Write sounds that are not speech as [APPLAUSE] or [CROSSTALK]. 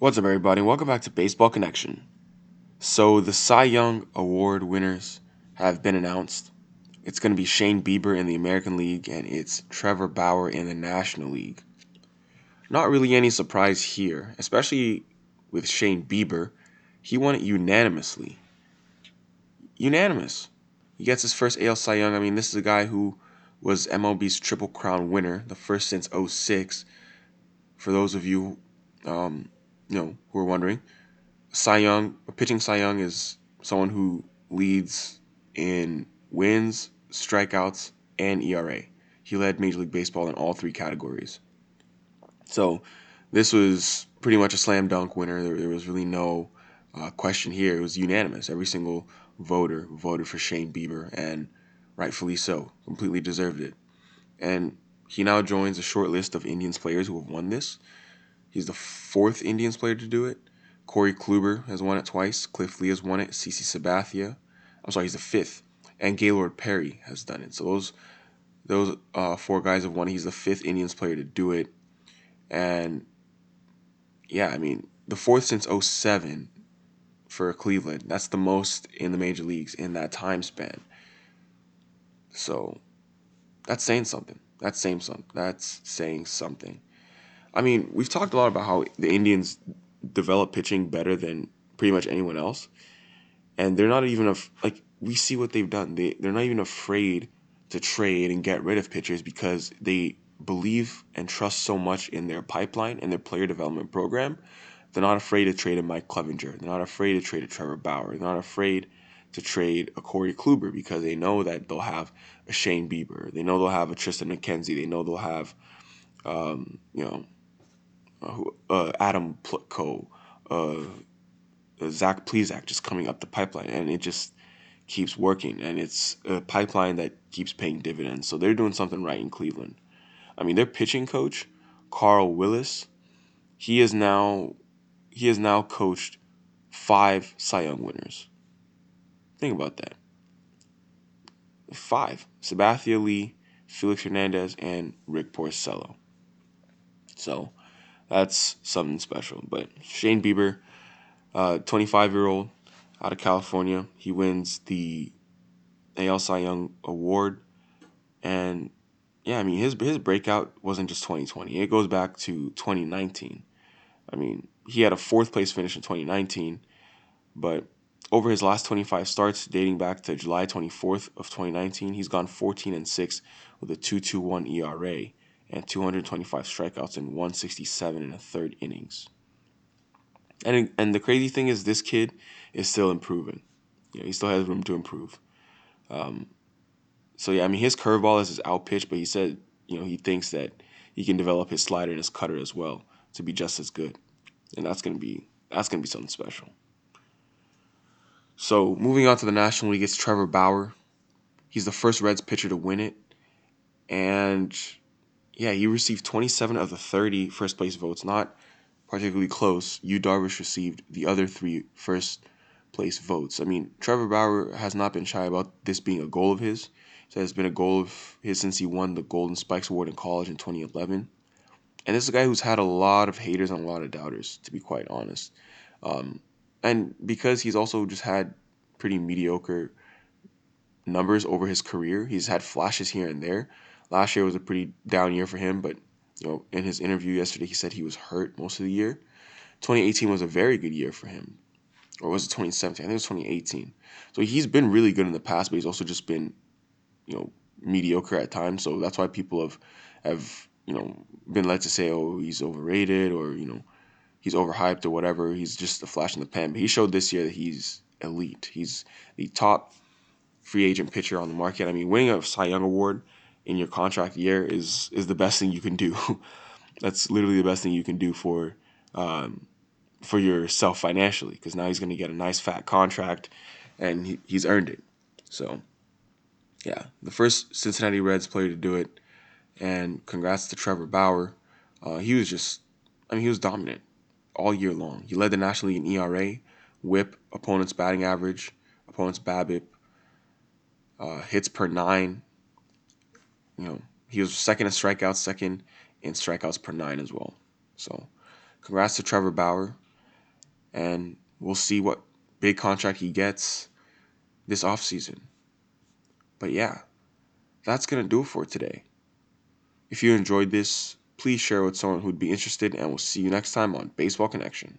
What's up, everybody? Welcome back to Baseball Connection. So, the Cy Young Award winners have been announced. It's going to be Shane Bieber in the American League, and it's Trevor Bauer in the National League. Not really any surprise here, especially with Shane Bieber. He won it unanimously. Unanimous. He gets his first AL Cy Young. I mean, this is a guy who was MLB's Triple Crown winner, the first since 06. For those of you um, you know, who are wondering, Cy Young, a pitching Cy Young is someone who leads in wins, strikeouts, and ERA. He led Major League Baseball in all three categories. So this was pretty much a slam dunk winner. There, there was really no uh, question here. It was unanimous. Every single voter voted for Shane Bieber, and rightfully so. Completely deserved it. And he now joins a short list of Indians players who have won this. He's the fourth Indians player to do it. Corey Kluber has won it twice. Cliff Lee has won it. CC Sabathia. I'm sorry, he's the fifth. And Gaylord Perry has done it. So those those uh, four guys have won. He's the fifth Indians player to do it. And yeah, I mean, the fourth since 07 for Cleveland. That's the most in the major leagues in that time span. So that's saying something. That's saying something. That's saying something. I mean, we've talked a lot about how the Indians develop pitching better than pretty much anyone else, and they're not even af- like we see what they've done. They they're not even afraid to trade and get rid of pitchers because they believe and trust so much in their pipeline and their player development program. They're not afraid to trade a Mike Clevinger. They're not afraid to trade a Trevor Bauer. They're not afraid to trade a Corey Kluber because they know that they'll have a Shane Bieber. They know they'll have a Triston McKenzie. They know they'll have, um, you know, uh, uh, Adam Plutko, uh, Zach Plesac just coming up the pipeline, and it just keeps working, and it's a pipeline that keeps paying dividends. So they're doing something right in Cleveland. I mean, their pitching coach, Carl Willis, he is now he has now coached five Cy Young winners. Think about that. Five. Sabathia Lee, Felix Hernandez, and Rick Porcello. So that's something special. But Shane Bieber, 25 uh, year old out of California, he wins the AL Cy Young Award. And yeah, I mean, his, his breakout wasn't just 2020, it goes back to 2019. I mean, he had a fourth place finish in 2019, but over his last 25 starts dating back to July 24th of 2019, he's gone 14 and 6 with a 2.21 ERA and 225 strikeouts in 167 and a third innings. And and the crazy thing is, this kid is still improving. You know, he still has room to improve. Um, so yeah, I mean, his curveball is his out pitch, but he said, you know, he thinks that he can develop his slider and his cutter as well to be just as good, and that's gonna be that's gonna be something special. So moving on to the National League, it's Trevor Bauer. He's the first Reds pitcher to win it, and yeah, he received 27 of the 30 first place votes, not particularly close. Yu Darvish received the other three first place votes. I mean, Trevor Bauer has not been shy about this being a goal of his. So it's been a goal of his since he won the Golden Spikes Award in college in 2011. And this is a guy who's had a lot of haters and a lot of doubters, to be quite honest. Um, and because he's also just had pretty mediocre numbers over his career, he's had flashes here and there. Last year was a pretty down year for him, but you know, in his interview yesterday, he said he was hurt most of the year. 2018 was a very good year for him, or was it 2017? I think it was 2018. So he's been really good in the past, but he's also just been, you know, mediocre at times. So that's why people have have you know been led to say, oh, he's overrated, or you know, he's overhyped or whatever. He's just a flash in the pan. But he showed this year that he's elite. He's the top free agent pitcher on the market. I mean, winning a Cy Young award in your contract year is is the best thing you can do. [LAUGHS] That's literally the best thing you can do for um, for yourself financially because now he's going to get a nice fat contract and he, he's earned it. So, yeah, the first Cincinnati Reds player to do it, and congrats to Trevor Bauer. Uh, he was just, I mean, he was dominant all year long. He led the National League in ERA, WHIP, opponent's batting average, opponent's BABIP, uh, hits per nine, you know, he was second in strikeouts, second in strikeouts per nine as well. So, congrats to Trevor Bauer. and we'll see what big contract he gets this offseason. But yeah, that's going to do it for today. If you enjoyed this, please share with someone who'd be interested, and we'll see you next time on Baseball Connection.